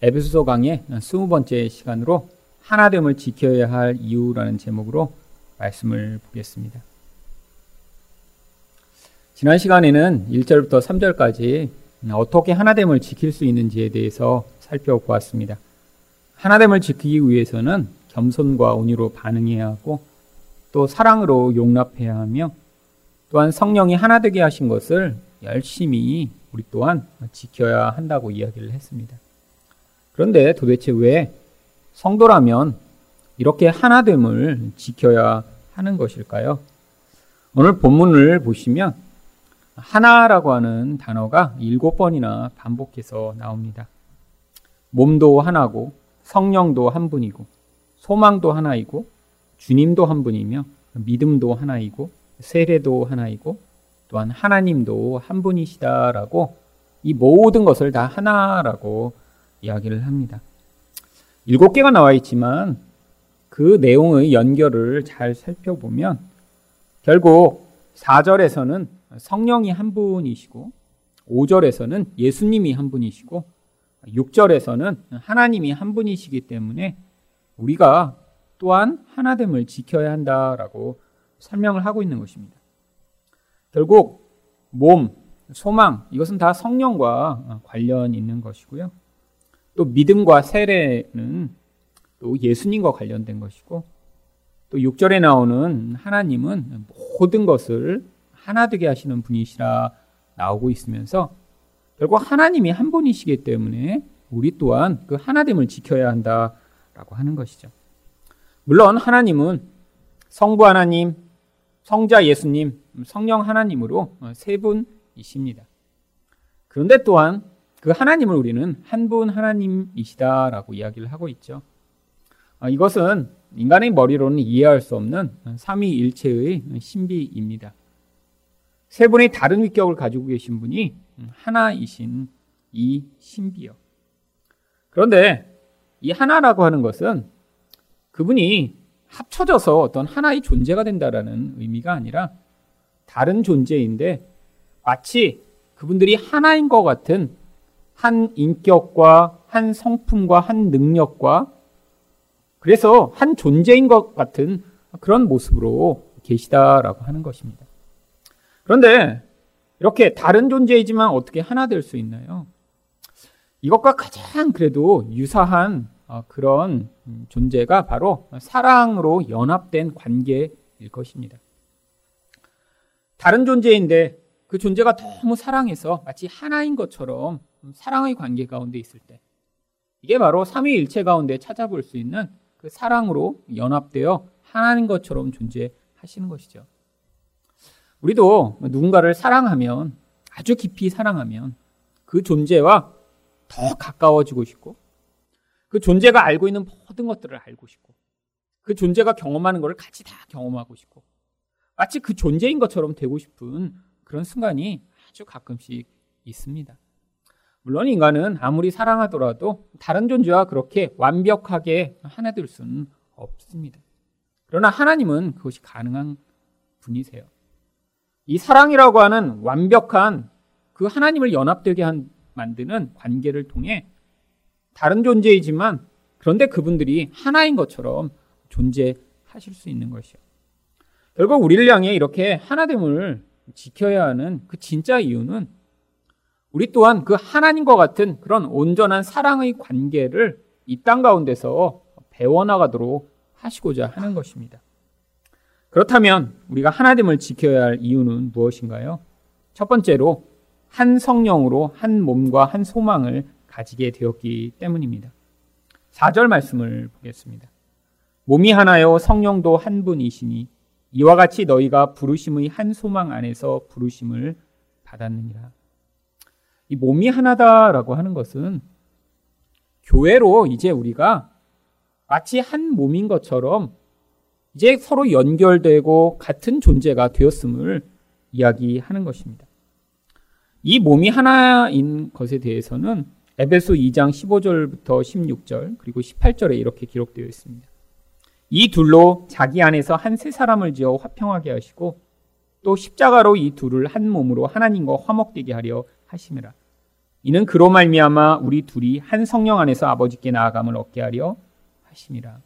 에베소서 강의 스무 번째 시간으로 하나됨을 지켜야 할 이유라는 제목으로 말씀을 보겠습니다. 지난 시간에는 1절부터 3절까지 어떻게 하나됨을 지킬 수 있는지에 대해서 살펴보았습니다. 하나됨을 지키기 위해서는 겸손과 온유로 반응해야 하고 또 사랑으로 용납해야 하며 또한 성령이 하나 되게 하신 것을 열심히 우리 또한 지켜야 한다고 이야기를 했습니다. 그런데 도대체 왜 성도라면 이렇게 하나됨을 지켜야 하는 것일까요? 오늘 본문을 보시면 하나라고 하는 단어가 일곱 번이나 반복해서 나옵니다. 몸도 하나고 성령도 한 분이고 소망도 하나이고 주님도 한 분이며 믿음도 하나이고 세례도 하나이고 또한 하나님도 한 분이시다라고 이 모든 것을 다 하나라고 이야기를 합니다. 일곱 개가 나와 있지만 그 내용의 연결을 잘 살펴보면 결국 4절에서는 성령이 한 분이시고 5절에서는 예수님이 한 분이시고 6절에서는 하나님이 한 분이시기 때문에 우리가 또한 하나됨을 지켜야 한다라고 설명을 하고 있는 것입니다. 결국 몸, 소망 이것은 다 성령과 관련 있는 것이고요. 또 믿음과 세례는 또 예수님과 관련된 것이고 또 6절에 나오는 하나님은 모든 것을 하나 되게 하시는 분이시라 나오고 있으면서 결국 하나님이 한 분이시기 때문에 우리 또한 그 하나됨을 지켜야 한다라고 하는 것이죠. 물론 하나님은 성부 하나님, 성자 예수님, 성령 하나님으로 세 분이십니다. 그런데 또한 그 하나님을 우리는 한 분 하나님이시다라고 이야기를 하고 있죠. 아, 이것은 인간의 머리로는 이해할 수 없는 삼위일체의 신비입니다. 세 분의 다른 위격을 가지고 계신 분이 하나이신 이 신비요. 그런데 이 하나라고 하는 것은 그분이 합쳐져서 어떤 하나의 존재가 된다라는 의미가 아니라 다른 존재인데 마치 그분들이 하나인 것 같은 한 인격과 한 성품과 한 능력과 그래서 한 존재인 것 같은 그런 모습으로 계시다라고 하는 것입니다. 그런데 이렇게 다른 존재이지만 어떻게 하나 될 수 있나요? 이것과 가장 그래도 유사한 어, 그런 존재가 바로 사랑으로 연합된 관계일 것입니다. 다른 존재인데 그 존재가 너무 사랑해서 마치 하나인 것처럼 사랑의 관계 가운데 있을 때 이게 바로 삼위일체 가운데 찾아볼 수 있는 그 사랑으로 연합되어 하나인 것처럼 존재하시는 것이죠. 우리도 누군가를 사랑하면 아주 깊이 사랑하면 그 존재와 더 가까워지고 싶고 그 존재가 알고 있는 모든 것들을 알고 싶고 그 존재가 경험하는 것을 같이 다 경험하고 싶고 마치 그 존재인 것처럼 되고 싶은 그런 순간이 아주 가끔씩 있습니다. 물론 인간은 아무리 사랑하더라도 다른 존재와 그렇게 완벽하게 하나 될 수는 없습니다. 그러나 하나님은 그것이 가능한 분이세요. 이 사랑이라고 하는 완벽한 그 하나님을 연합되게 한, 만드는 관계를 통해 다른 존재이지만 그런데 그분들이 하나인 것처럼 존재하실 수 있는 것이요. 결국 우리를 향해 이렇게 하나됨을 지켜야 하는 그 진짜 이유는 우리 또한 그 하나님과 같은 그런 온전한 사랑의 관계를 이 땅 가운데서 배워나가도록 하시고자 하는 것입니다. 그렇다면 우리가 하나됨을 지켜야 할 이유는 무엇인가요? 첫 번째로 한 성령으로 한 몸과 한 소망을 가지게 되었기 때문입니다. 4절 말씀을 보겠습니다. 몸이 하나요 성령도 한 분이시니 이와 같이 너희가 부르심의 한 소망 안에서 부르심을 받았느니라. 이 몸이 하나다라고 하는 것은 교회로 이제 우리가 마치 한 몸인 것처럼 이제 서로 연결되고 같은 존재가 되었음을 이야기하는 것입니다. 이 몸이 하나인 것에 대해서는 에베소 2장 15절부터 16절 그리고 18절에 이렇게 기록되어 있습니다. 이 둘로 자기 안에서 한 세 사람을 지어 화평하게 하시고 또 십자가로 이 둘을 한 몸으로 하나님과 화목되게 하려 하심이라. 이는 그로 말미암아 우리 둘이 한 성령 안에서 아버지께 나아감을 얻게 하려 하심이라.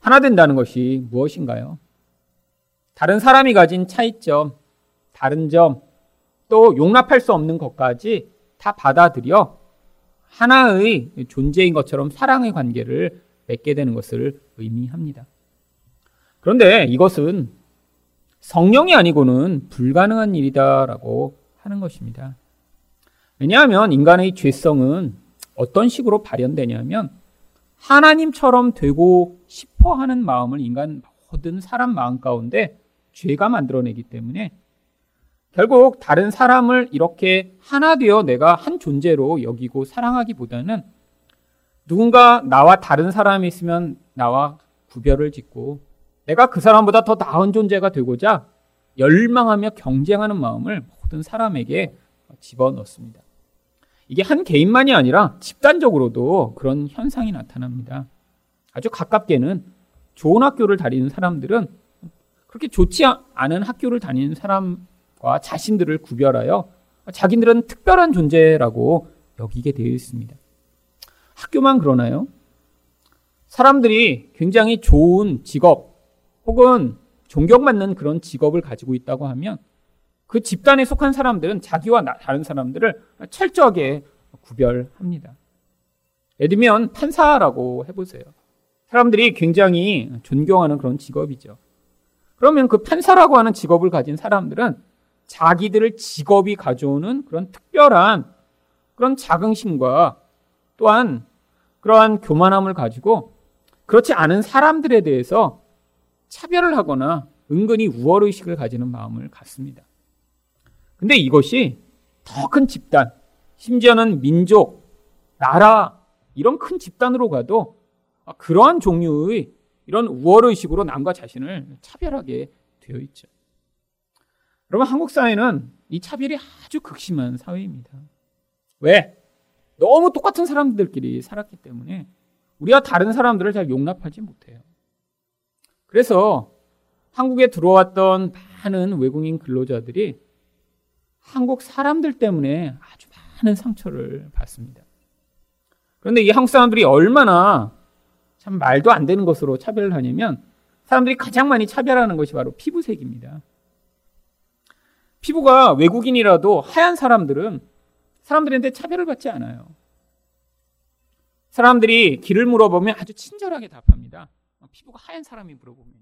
하나 된다는 것이 무엇인가요? 다른 사람이 가진 차이점, 다른 점, 또 용납할 수 없는 것까지 다 받아들여 하나의 존재인 것처럼 사랑의 관계를 맺게 되는 것을 의미합니다. 그런데 이것은 성령이 아니고는 불가능한 일이다라고 하는 것입니다. 왜냐하면 인간의 죄성은 어떤 식으로 발현되냐면 하나님처럼 되고 싶어 하는 마음을 인간 모든 사람 마음 가운데 죄가 만들어내기 때문에 결국 다른 사람을 이렇게 하나 되어 내가 한 존재로 여기고 사랑하기보다는 누군가 나와 다른 사람이 있으면 나와 구별을 짓고 내가 그 사람보다 더 나은 존재가 되고자 열망하며 경쟁하는 마음을 모든 사람에게 집어넣습니다. 이게 한 개인만이 아니라 집단적으로도 그런 현상이 나타납니다. 아주 가깝게는 좋은 학교를 다니는 사람들은 그렇게 좋지 않은 학교를 다니는 사람과 자신들을 구별하여 자기들은 특별한 존재라고 여기게 되어 있습니다. 학교만 그러나요? 사람들이 굉장히 좋은 직업 혹은 존경받는 그런 직업을 가지고 있다고 하면 그 집단에 속한 사람들은 자기와 다른 사람들을 철저하게 구별합니다. 예를 들면 판사라고 해보세요. 사람들이 굉장히 존경하는 그런 직업이죠. 그러면 그 판사라고 하는 직업을 가진 사람들은 자기들을 직업이 가져오는 그런 특별한 그런 자긍심과 또한 그러한 교만함을 가지고 그렇지 않은 사람들에 대해서 차별을 하거나 은근히 우월의식을 가지는 마음을 갖습니다. 근데 이것이 더 큰 집단, 심지어는 민족, 나라, 이런 큰 집단으로 가도 그러한 종류의 이런 우월의식으로 남과 자신을 차별하게 되어 있죠. 여러분, 한국 사회는 이 차별이 아주 극심한 사회입니다. 왜? 너무 똑같은 사람들끼리 살았기 때문에 우리가 다른 사람들을 잘 용납하지 못해요. 그래서 한국에 들어왔던 많은 외국인 근로자들이 한국 사람들 때문에 아주 많은 상처를 받습니다. 그런데 이 한국 사람들이 얼마나 참 말도 안 되는 것으로 차별을 하냐면 사람들이 가장 많이 차별하는 것이 바로 피부색입니다. 피부가 외국인이라도 하얀 사람들은 사람들한테 차별을 받지 않아요. 사람들이 길을 물어보면 아주 친절하게 답합니다. 피부가 하얀 사람이 물어보면.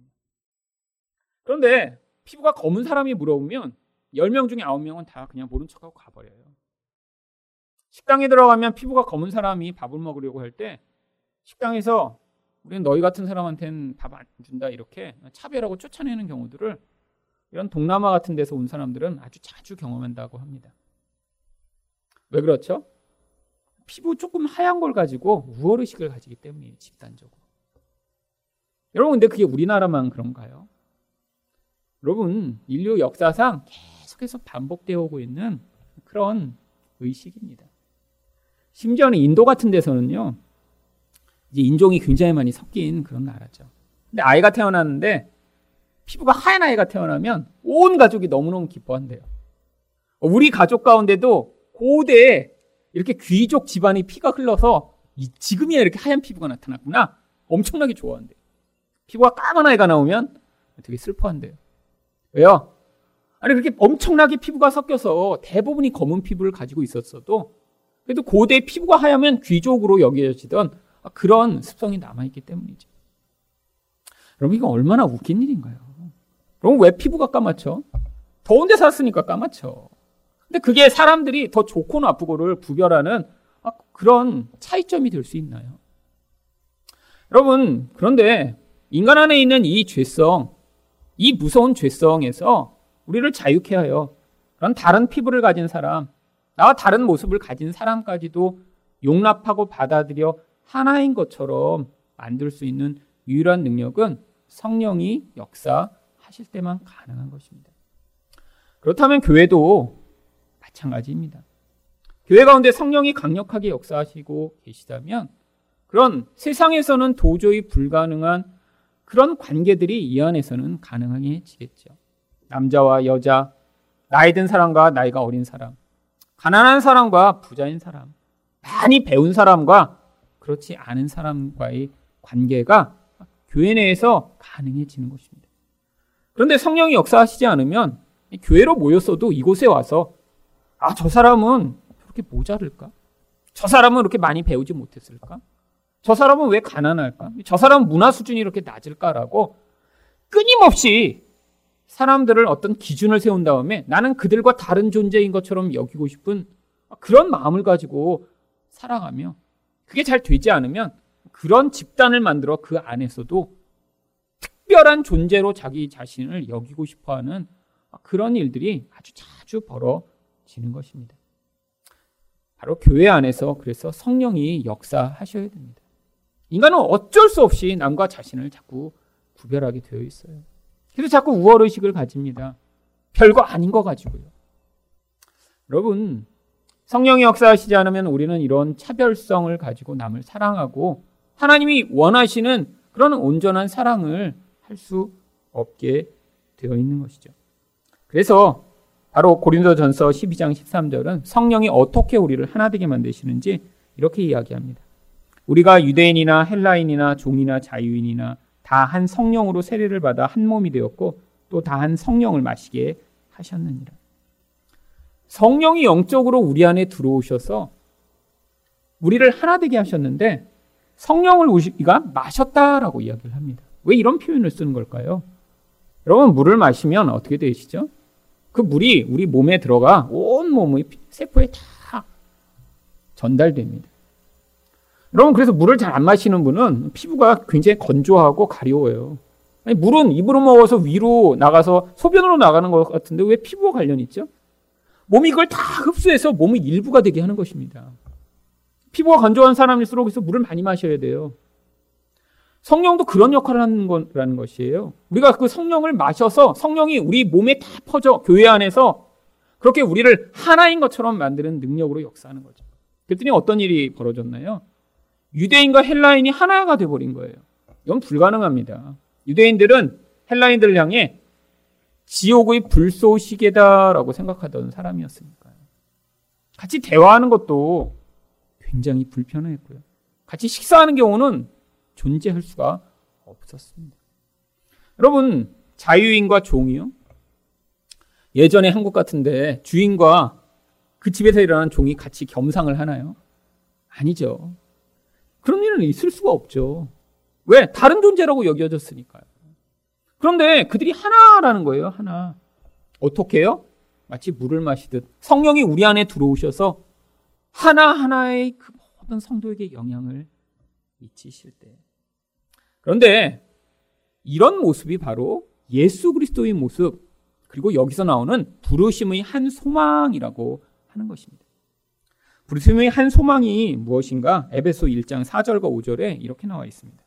그런데 피부가 검은 사람이 물어보면 10명 중에 9명은 다 그냥 모른 척하고 가버려요. 식당에 들어가면 피부가 검은 사람이 밥을 먹으려고 할 때 식당에서 우리는 너희 같은 사람한테는 밥 안 준다 이렇게 차별하고 쫓아내는 경우들을 이런 동남아 같은 데서 온 사람들은 아주 자주 경험한다고 합니다. 왜 그렇죠? 피부 조금 하얀 걸 가지고 우월의식을 가지기 때문이에요, 집단적으로. 여러분, 근데 그게 우리나라만 그런가요? 여러분, 인류 역사상 계속해서 반복되어 오고 있는 그런 의식입니다. 심지어는 인도 같은 데서는요, 이제 인종이 굉장히 많이 섞인 그런 나라죠. 근데 아이가 태어났는데 피부가 하얀 아이가 태어나면 온 가족이 너무너무 기뻐한대요. 우리 가족 가운데도 고대에 이렇게 귀족 집안의 피가 흘러서 지금이야 이렇게 하얀 피부가 나타났구나. 엄청나게 좋아한대요. 피부가 까만 아이가 나오면 되게 슬퍼한대요. 왜요? 아니 그렇게 엄청나게 피부가 섞여서 대부분이 검은 피부를 가지고 있었어도 그래도 고대 피부가 하얗면 귀족으로 여겨지던 그런 습성이 남아있기 때문이죠. 여러분 이거 얼마나 웃긴 일인가요? 그럼 왜 피부가 까맣죠? 더운 데 살았으니까 까맣죠. 근데 그게 사람들이 더 좋고 나쁘고를 구별하는 그런 차이점이 될 수 있나요? 여러분, 그런데 인간 안에 있는 이 죄성, 이 무서운 죄성에서 우리를 자유케 하여 그런 다른 피부를 가진 사람, 나와 다른 모습을 가진 사람까지도 용납하고 받아들여 하나인 것처럼 만들 수 있는 유일한 능력은 성령이 역사하실 때만 가능한 것입니다. 그렇다면 교회도 마찬가지입니다. 교회 가운데 성령이 강력하게 역사하시고 계시다면 그런 세상에서는 도저히 불가능한 그런 관계들이 이 안에서는 가능해지겠죠. 남자와 여자, 나이 든 사람과 나이가 어린 사람, 가난한 사람과 부자인 사람, 많이 배운 사람과 그렇지 않은 사람과의 관계가 교회 내에서 가능해지는 것입니다. 그런데 성령이 역사하시지 않으면 교회로 모였어도 이곳에 와서 아, 저 사람은 그렇게 모자를까? 저 사람은 그렇게 많이 배우지 못했을까? 저 사람은 왜 가난할까? 저 사람 문화 수준이 이렇게 낮을까라고 끊임없이 사람들을 어떤 기준을 세운 다음에 나는 그들과 다른 존재인 것처럼 여기고 싶은 그런 마음을 가지고 살아가며 그게 잘 되지 않으면 그런 집단을 만들어 그 안에서도 특별한 존재로 자기 자신을 여기고 싶어 하는 그런 일들이 아주 자주 벌어지는 것입니다. 바로 교회 안에서 그래서 성령이 역사하셔야 됩니다. 인간은 어쩔 수 없이 남과 자신을 자꾸 구별하게 되어 있어요. 그래서 자꾸 우월의식을 가집니다. 별거 아닌 거 가지고요. 여러분, 성령이 역사하시지 않으면 우리는 이런 차별성을 가지고 남을 사랑하고 하나님이 원하시는 그런 온전한 사랑을 할 수 없게 되어 있는 것이죠. 그래서 바로 고린도전서 12장 13절은 성령이 어떻게 우리를 하나 되게 만드시는지 이렇게 이야기합니다. 우리가 유대인이나 헬라인이나 종이나 자유인이나 다 한 성령으로 세례를 받아 한 몸이 되었고 또 다 한 성령을 마시게 하셨느니라. 성령이 영적으로 우리 안에 들어오셔서 우리를 하나 되게 하셨는데 성령을 우리가 마셨다라고 이야기를 합니다. 왜 이런 표현을 쓰는 걸까요? 여러분 물을 마시면 어떻게 되시죠? 그 물이 우리 몸에 들어가 온 몸의 세포에 다 전달됩니다. 여러분 그래서 물을 잘 안 마시는 분은 피부가 굉장히 건조하고 가려워요. 아니, 물은 입으로 먹어서 위로 나가서 소변으로 나가는 것 같은데 왜 피부와 관련 있죠? 몸이 이걸 다 흡수해서 몸의 일부가 되게 하는 것입니다. 피부가 건조한 사람일수록 그래서 물을 많이 마셔야 돼요. 성령도 그런 역할을 하는 거라는 것이에요. 우리가 그 성령을 마셔서 성령이 우리 몸에 다 퍼져 교회 안에서 그렇게 우리를 하나인 것처럼 만드는 능력으로 역사하는 거죠. 그랬더니 어떤 일이 벌어졌나요? 유대인과 헬라인이 하나가 돼버린 거예요. 이건 불가능합니다. 유대인들은 헬라인들을 향해 지옥의 불쏘시개다라고 생각하던 사람이었으니까요. 같이 대화하는 것도 굉장히 불편했고요. 같이 식사하는 경우는 존재할 수가 없었습니다. 여러분, 자유인과 종이요? 예전에 한국 같은데 주인과 그 집에서 일어난 종이 같이 겸상을 하나요? 아니죠. 그런 일은 있을 수가 없죠. 왜? 다른 존재라고 여겨졌으니까요. 그런데 그들이 하나라는 거예요, 하나. 어떻게 해요? 마치 물을 마시듯 성령이 우리 안에 들어오셔서 하나하나의 그 모든 성도에게 영향을 미치실 때. 그런데 이런 모습이 바로 예수 그리스도의 모습, 그리고 여기서 나오는 부르심의 한 소망이라고 하는 것입니다. 부르심의 한 소망이 무엇인가? 에베소 1장 4절과 5절에 이렇게 나와 있습니다.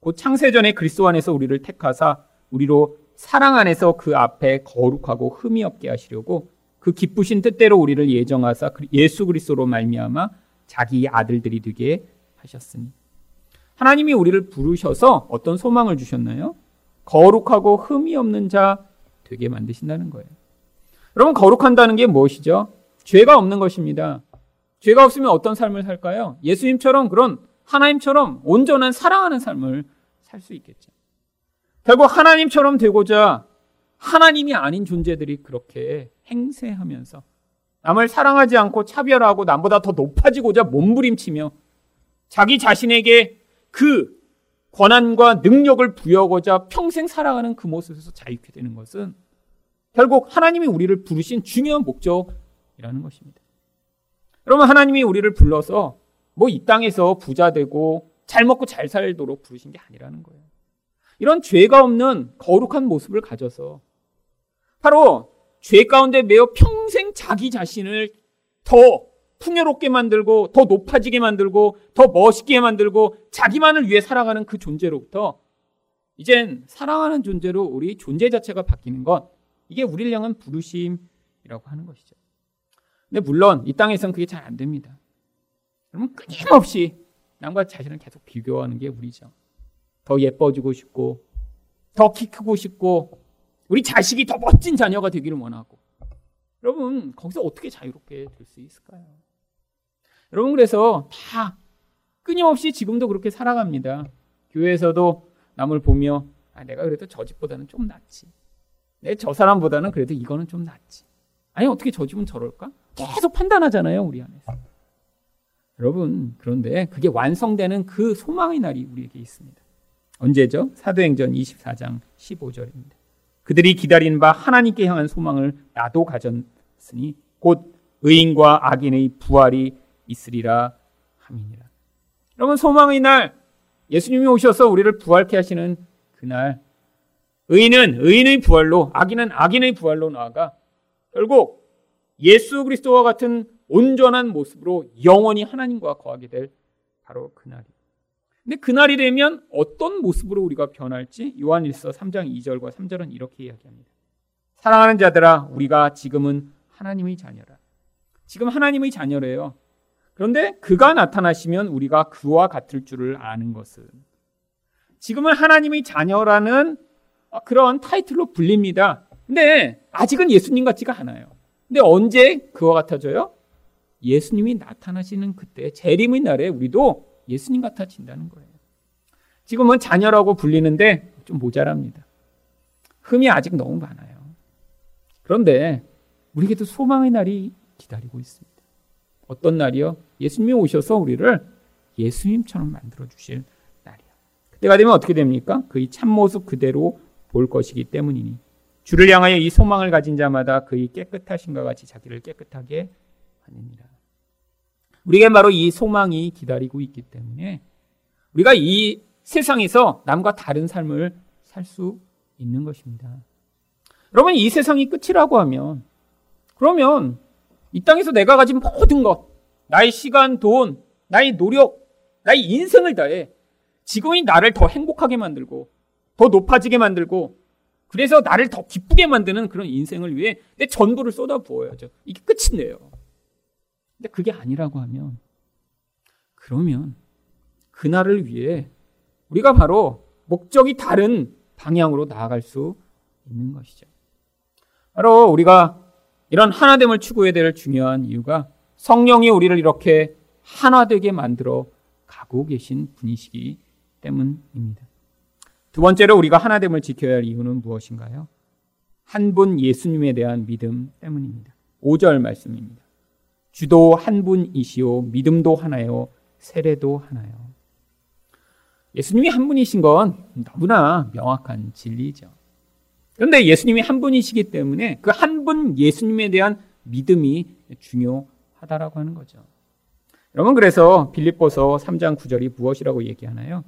곧 창세전에 그리스도 안에서 우리를 택하사 우리로 사랑 안에서 그 앞에 거룩하고 흠이 없게 하시려고 그 기쁘신 뜻대로 우리를 예정하사 예수 그리스도로 말미암아 자기 아들들이 되게 하셨으니 하나님이 우리를 부르셔서 어떤 소망을 주셨나요? 거룩하고 흠이 없는 자 되게 만드신다는 거예요. 여러분 거룩한다는 게 무엇이죠? 죄가 없는 것입니다. 죄가 없으면 어떤 삶을 살까요? 예수님처럼 그런 하나님처럼 온전한 사랑하는 삶을 살 수 있겠죠. 결국 하나님처럼 되고자 하나님이 아닌 존재들이 그렇게 행세하면서 남을 사랑하지 않고 차별하고 남보다 더 높아지고자 몸부림치며 자기 자신에게 그 권한과 능력을 부여하고자 평생 살아가는 그 모습에서 자유케 되는 것은 결국 하나님이 우리를 부르신 중요한 목적이라는 것입니다. 여러분 하나님이 우리를 불러서 뭐 이 땅에서 부자 되고 잘 먹고 잘 살도록 부르신 게 아니라는 거예요. 이런 죄가 없는 거룩한 모습을 가져서 바로 죄 가운데 매여 평생 자기 자신을 더 풍요롭게 만들고 더 높아지게 만들고 더 멋있게 만들고 자기만을 위해 살아가는 그 존재로부터 이젠 사랑하는 존재로 우리 존재 자체가 바뀌는 것 이게 우리를 향한 부르심이라고 하는 것이죠. 근데 물론 이 땅에서는 그게 잘 안 됩니다. 그러면 끊임없이 남과 자신을 계속 비교하는 게 우리죠. 더 예뻐지고 싶고, 더 키 크고 싶고, 우리 자식이 더 멋진 자녀가 되기를 원하고, 여러분, 거기서 어떻게 자유롭게 될 수 있을까요? 여러분, 그래서 다 끊임없이 지금도 그렇게 살아갑니다. 교회에서도 남을 보며, 아, 내가 그래도 저 집보다는 좀 낫지. 내 저 사람보다는 그래도 이거는 좀 낫지. 아니, 어떻게 저 집은 저럴까? 계속 판단하잖아요, 우리 안에서. 여러분, 그런데 그게 완성되는 그 소망의 날이 우리에게 있습니다. 언제죠? 사도행전 24장 15절입니다. 그들이 기다린 바 하나님께 향한 소망을 나도 가졌으니 곧 의인과 악인의 부활이 있으리라 함이니라. 여러분 소망의 날 예수님이 오셔서 우리를 부활케 하시는 그날 의인은 의인의 부활로 악인은 악인의 부활로 나아가 결국 예수 그리스도와 같은 온전한 모습으로 영원히 하나님과 거하게 될 바로 그날이. 근데 그날이 되면 어떤 모습으로 우리가 변할지 요한일서 3장 2절과 3절은 이렇게 이야기합니다. 사랑하는 자들아 우리가 지금은 하나님의 자녀라. 지금 하나님의 자녀래요. 그런데 그가 나타나시면 우리가 그와 같을 줄을 아는 것은 지금은 하나님의 자녀라는 그런 타이틀로 불립니다. 근데 아직은 예수님 같지가 않아요. 근데 언제 그와 같아져요? 예수님이 나타나시는 그때 재림의 날에 우리도 예수님 같아진다는 거예요. 지금은 자녀라고 불리는데 좀 모자랍니다. 흠이 아직 너무 많아요. 그런데 우리에게도 소망의 날이 기다리고 있습니다. 어떤 날이요? 예수님이 오셔서 우리를 예수님처럼 만들어 주실 날이요. 그때가 되면 어떻게 됩니까? 그의 참모습 그대로 볼 것이기 때문이니 주를 향하여 이 소망을 가진 자마다 그의 깨끗하신과 같이 자기를 깨끗하게 하느니라. 우리에게 바로 이 소망이 기다리고 있기 때문에 우리가 이 세상에서 남과 다른 삶을 살 수 있는 것입니다. 여러분, 이 세상이 끝이라고 하면, 그러면 이 땅에서 내가 가진 모든 것, 나의 시간, 돈, 나의 노력, 나의 인생을 다해 지금이 나를 더 행복하게 만들고, 더 높아지게 만들고, 그래서 나를 더 기쁘게 만드는 그런 인생을 위해 내 전부를 쏟아 부어야죠. 이게 끝인데요. 근데 그게 아니라고 하면 그러면 그날을 위해 우리가 바로 목적이 다른 방향으로 나아갈 수 있는 것이죠. 바로 우리가 이런 하나됨을 추구해야 될 중요한 이유가 성령이 우리를 이렇게 하나되게 만들어 가고 계신 분이시기 때문입니다. 두 번째로 우리가 하나됨을 지켜야 할 이유는 무엇인가요? 한 분 예수님에 대한 믿음 때문입니다. 5절 말씀입니다. 주도 한 분이시오. 믿음도 하나요. 세례도 하나요. 예수님이 한 분이신 건 너무나 명확한 진리죠. 그런데 예수님이 한 분이시기 때문에 그 한 분 예수님에 대한 믿음이 중요하다라고 하는 거죠. 여러분 그래서 빌립보서 3장 9절이 무엇이라고 얘기하나요?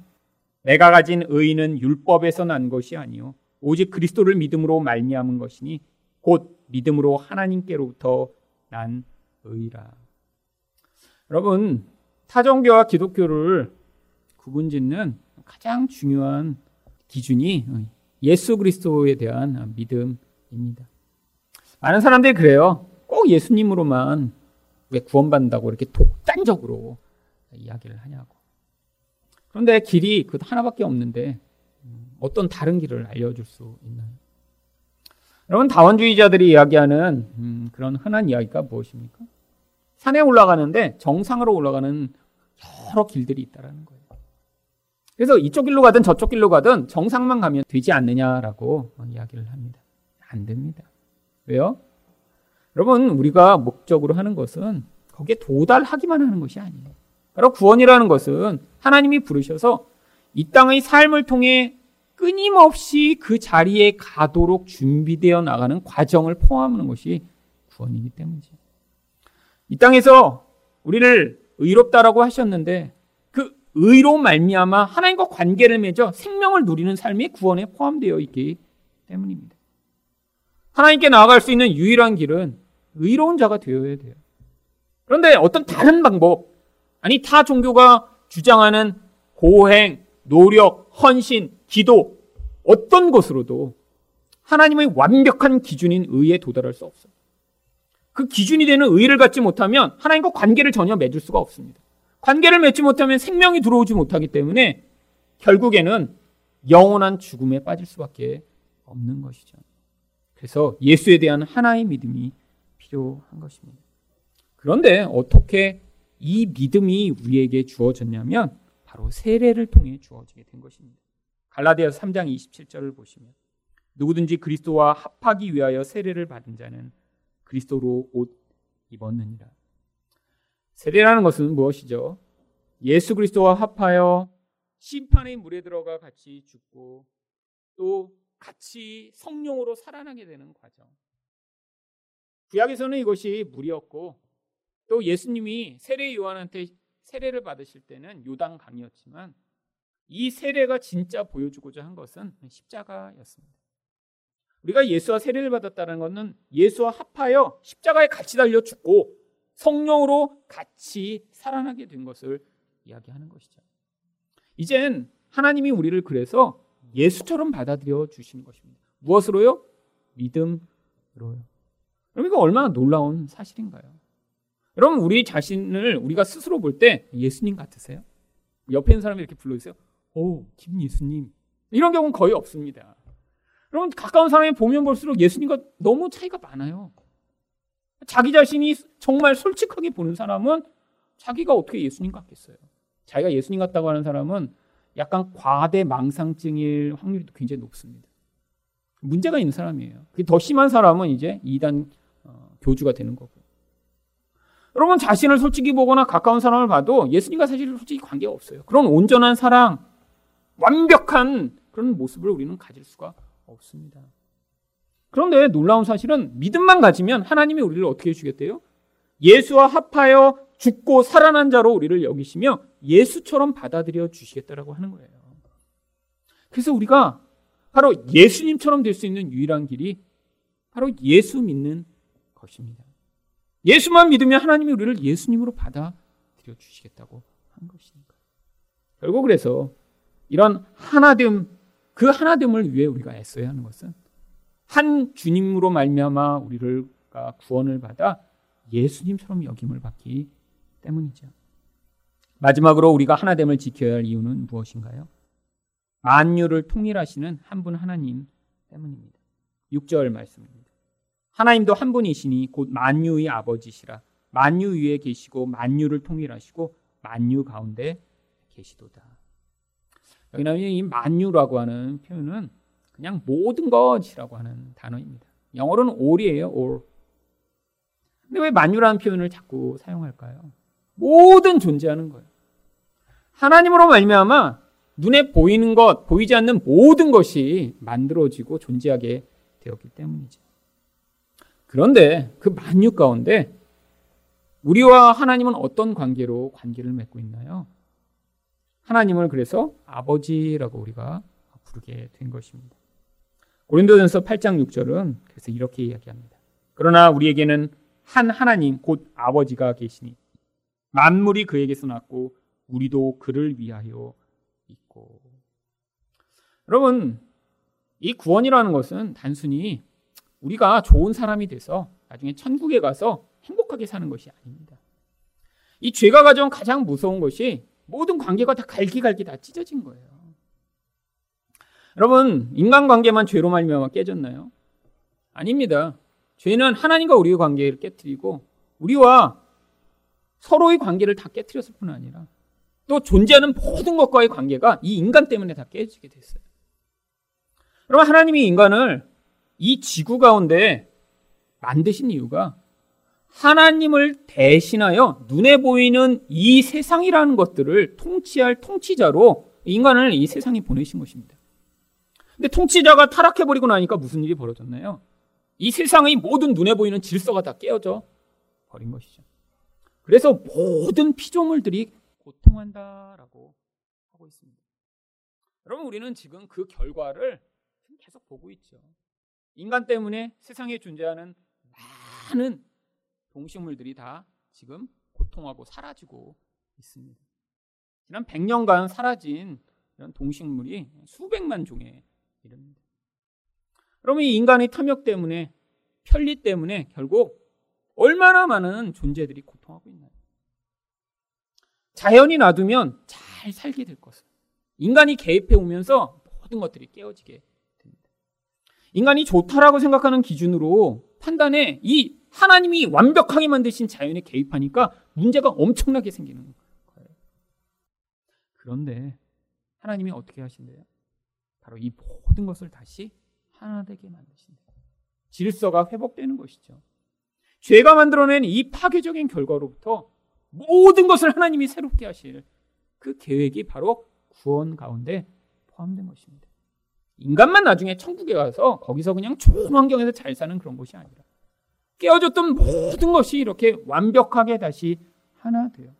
내가 가진 의는 율법에서 난 것이 아니요 오직 그리스도를 믿음으로 말미암은 것이니 곧 믿음으로 하나님께로부터 난 의라. 여러분, 타종교와 기독교를 구분짓는 가장 중요한 기준이 예수 그리스도에 대한 믿음입니다. 많은 사람들이 그래요. 꼭 예수님으로만 왜 구원받는다고 이렇게 독단적으로 이야기를 하냐고. 그런데 길이 그 하나밖에 없는데 어떤 다른 길을 알려줄 수 있나요? 여러분 다원주의자들이 이야기하는 음, 그런 흔한 이야기가 무엇입니까? 산에 올라가는데 정상으로 올라가는 여러 길들이 있다라는 거예요. 그래서 이쪽 길로 가든 저쪽 길로 가든 정상만 가면 되지 않느냐라고 이야기를 합니다. 안 됩니다. 왜요? 여러분, 우리가 목적으로 하는 것은 거기에 도달하기만 하는 것이 아니에요. 바로 구원이라는 것은 하나님이 부르셔서 이 땅의 삶을 통해 끊임없이 그 자리에 가도록 준비되어 나가는 과정을 포함하는 것이 구원이기 때문이죠. 이 땅에서 우리를 의롭다라고 하셨는데 그 의로 말미암아 하나님과 관계를 맺어 생명을 누리는 삶이 구원에 포함되어 있기 때문입니다. 하나님께 나아갈 수 있는 유일한 길은 의로운 자가 되어야 돼요. 그런데 어떤 다른 방법, 아니 타 종교가 주장하는 고행, 노력, 헌신, 기도 어떤 것으로도 하나님의 완벽한 기준인 의에 도달할 수 없어요. 그 기준이 되는 의를 갖지 못하면 하나님과 관계를 전혀 맺을 수가 없습니다. 관계를 맺지 못하면 생명이 들어오지 못하기 때문에 결국에는 영원한 죽음에 빠질 수밖에 없는 것이죠. 그래서 예수에 대한 하나의 믿음이 필요한 것입니다. 그런데 어떻게 이 믿음이 우리에게 주어졌냐면 바로 세례를 통해 주어지게 된 것입니다. 갈라디아서 3장 27절을 보시면 누구든지 그리스도와 합하기 위하여 세례를 받은 자는 그리스도로 옷 입었느니라. 세례라는 것은 무엇이죠? 예수 그리스도와 합하여 심판의 물에 들어가 같이 죽고 또 같이 성령으로 살아나게 되는 과정. 구약에서는 이것이 물이었고 또 예수님이 세례 요한한테 세례를 받으실 때는 요단 강이었지만 이 세례가 진짜 보여주고자 한 것은 십자가였습니다. 우리가 예수와 세례를 받았다는 것은 예수와 합하여 십자가에 같이 달려 죽고 성령으로 같이 살아나게 된 것을 이야기하는 것이죠. 이젠 하나님이 우리를 그래서 예수처럼 받아들여 주시는 것입니다. 무엇으로요? 믿음으로요. 그러니까 얼마나 놀라운 사실인가요? 여러분, 우리 자신을 우리가 스스로 볼 때 예수님 같으세요? 옆에 있는 사람이 이렇게 불러주세요. 오, 김 예수님. 이런 경우는 거의 없습니다. 여러분, 가까운 사람이 보면 볼수록 예수님과 너무 차이가 많아요. 자기 자신이 정말 솔직하게 보는 사람은 자기가 어떻게 예수님 같겠어요? 자기가 예수님 같다고 하는 사람은 약간 과대 망상증일 확률이 굉장히 높습니다. 문제가 있는 사람이에요. 더 심한 사람은 이제 이단 어, 교주가 되는 거고. 여러분 자신을 솔직히 보거나 가까운 사람을 봐도 예수님과 사실 솔직히 관계가 없어요. 그런 온전한 사랑, 완벽한 그런 모습을 우리는 가질 수가 없습니다. 그런데 놀라운 사실은 믿음만 가지면 하나님이 우리를 어떻게 해주겠대요? 예수와 합하여 죽고 살아난 자로 우리를 여기시며 예수처럼 받아들여 주시겠다라고 하는 거예요. 그래서 우리가 바로 예수님처럼 될 수 있는 유일한 길이 바로 예수 믿는 것입니다. 예수만 믿으면 하나님이 우리를 예수님으로 받아들여 주시겠다고 한 것이니까. 결국 그래서 이런 하나됨 그 하나됨을 위해 우리가 애써야 하는 것은 한 주님으로 말미암아 우리를 구원을 받아 예수님처럼 여김을 받기 때문이죠. 마지막으로 우리가 하나됨을 지켜야 할 이유는 무엇인가요? 만유를 통일하시는 한 분 하나님 때문입니다. 6절 말씀입니다. 하나님도 한 분이시니 곧 만유의 아버지시라. 만유 위에 계시고 만유를 통일하시고 만유 가운데 계시도다. 여기 나오는 이 만유라고 하는 표현은 그냥 모든 것이라고 하는 단어입니다. 영어로는 all이에요, all. 근데 왜 만유라는 표현을 자꾸 사용할까요? 모든 존재하는 거예요. 하나님으로 말미암아 눈에 보이는 것, 보이지 않는 모든 것이 만들어지고 존재하게 되었기 때문이죠. 그런데 그 만유 가운데 우리와 하나님은 어떤 관계로 관계를 맺고 있나요? 하나님을 그래서 아버지라고 우리가 부르게 된 것입니다. 고린도전서 8장 6절은 그래서 이렇게 이야기합니다. 그러나 우리에게는 한 하나님 곧 아버지가 계시니 만물이 그에게서 났고 우리도 그를 위하여 있고. 여러분, 이 구원이라는 것은 단순히 우리가 좋은 사람이 돼서 나중에 천국에 가서 행복하게 사는 것이 아닙니다. 이 죄가 가져온 가장 무서운 것이 모든 관계가 다 갈기갈기 다 찢어진 거예요. 여러분, 인간관계만 죄로 말미암아 깨졌나요? 아닙니다. 죄는 하나님과 우리의 관계를 깨뜨리고 우리와 서로의 관계를 다 깨뜨렸을 뿐 아니라 또 존재하는 모든 것과의 관계가 이 인간 때문에 다 깨지게 됐어요. 여러분, 하나님이 인간을 이 지구 가운데 만드신 이유가 하나님을 대신하여 눈에 보이는 이 세상이라는 것들을 통치할 통치자로 인간을 이 세상에 보내신 것입니다. 근데 통치자가 타락해버리고 나니까 무슨 일이 벌어졌나요? 이 세상의 모든 눈에 보이는 질서가 다 깨어져 버린 것이죠. 그래서 모든 피조물들이 고통한다라고 하고 있습니다. 여러분, 우리는 지금 그 결과를 계속 보고 있죠. 인간 때문에 세상에 존재하는 많은 동식물들이 다 지금 고통하고 사라지고 있습니다. 지난 100년간 사라진 이런 동식물이 수백만 종에 이릅니다. 그러면 이 인간의 탐욕 때문에 편리 때문에 결국 얼마나 많은 존재들이 고통하고 있나요? 자연이 놔두면 잘 살게 될 것을. 인간이 개입해 오면서 모든 것들이 깨어지게. 인간이 좋다라고 생각하는 기준으로 판단해 이 하나님이 완벽하게 만드신 자연에 개입하니까 문제가 엄청나게 생기는 거예요. 그런데 하나님이 어떻게 하신대요? 바로 이 모든 것을 다시 하나 되게 만드신대요. 질서가 회복되는 것이죠. 죄가 만들어낸 이 파괴적인 결과로부터 모든 것을 하나님이 새롭게 하실 그 계획이 바로 구원 가운데 포함된 것입니다. 인간만 나중에 천국에 가서 거기서 그냥 좋은 환경에서 잘 사는 그런 것이 아니라 깨어졌던 모든 것이 이렇게 완벽하게 다시 하나 돼요.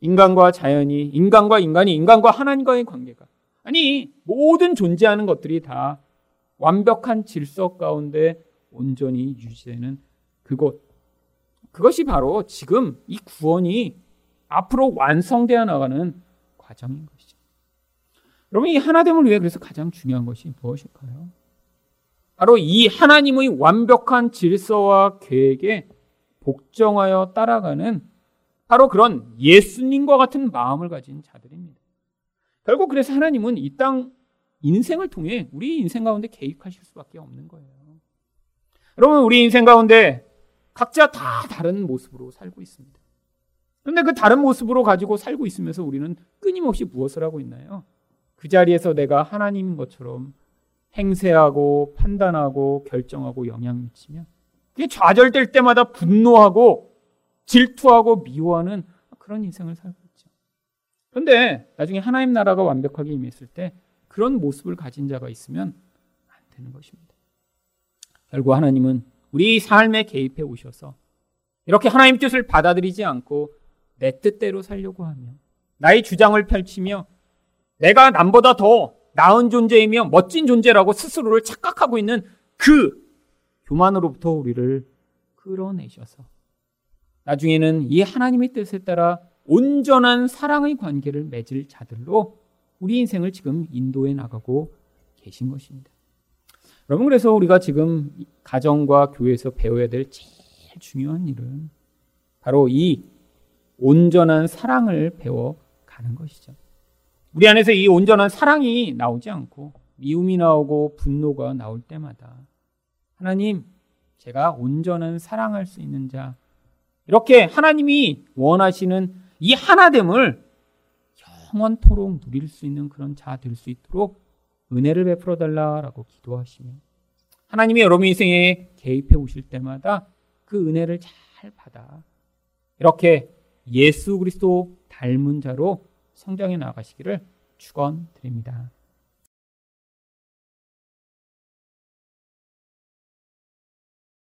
인간과 자연이, 인간과 인간이, 인간과 하나님과의 관계가. 아니, 모든 존재하는 것들이 다 완벽한 질서 가운데 온전히 유지되는 그곳. 그것이 바로 지금 이 구원이 앞으로 완성되어 나가는 과정인 것이죠. 여러분, 이 하나됨을 위해 그래서 가장 중요한 것이 무엇일까요? 바로 이 하나님의 완벽한 질서와 계획에 복종하여 따라가는 바로 그런 예수님과 같은 마음을 가진 자들입니다. 결국 그래서 하나님은 이 땅 인생을 통해 우리 인생 가운데 개입하실 수밖에 없는 거예요. 여러분, 우리 인생 가운데 각자 다 다른 모습으로 살고 있습니다. 그런데 그 다른 모습으로 가지고 살고 있으면서 우리는 끊임없이 무엇을 하고 있나요? 그 자리에서 내가 하나님인 것처럼 행세하고 판단하고 결정하고 영향 미치면 그게 좌절될 때마다 분노하고 질투하고 미워하는 그런 인생을 살고 있죠. 그런데 나중에 하나님 나라가 완벽하게 임했을 때 그런 모습을 가진 자가 있으면 안 되는 것입니다. 결국 하나님은 우리 삶에 개입해 오셔서 이렇게 하나님 뜻을 받아들이지 않고 내 뜻대로 살려고 하며 나의 주장을 펼치며 내가 남보다 더 나은 존재이며 멋진 존재라고 스스로를 착각하고 있는 그 교만으로부터 우리를 끌어내셔서 나중에는 이 하나님의 뜻에 따라 온전한 사랑의 관계를 맺을 자들로 우리 인생을 지금 인도해 나가고 계신 것입니다. 여러분 그래서 우리가 지금 가정과 교회에서 배워야 될 제일 중요한 일은 바로 이 온전한 사랑을 배워 가는 것이죠. 우리 안에서 이 온전한 사랑이 나오지 않고 미움이 나오고 분노가 나올 때마다 하나님, 제가 온전한 사랑할 수 있는 자, 이렇게 하나님이 원하시는 이 하나됨을 영원토록 누릴 수 있는 그런 자 될 수 있도록 은혜를 베풀어 달라라고 기도하시며 하나님이 여러분 인생에 개입해 오실 때마다 그 은혜를 잘 받아 이렇게 예수 그리스도 닮은 자로 성장해 나가시기를 축원드립니다.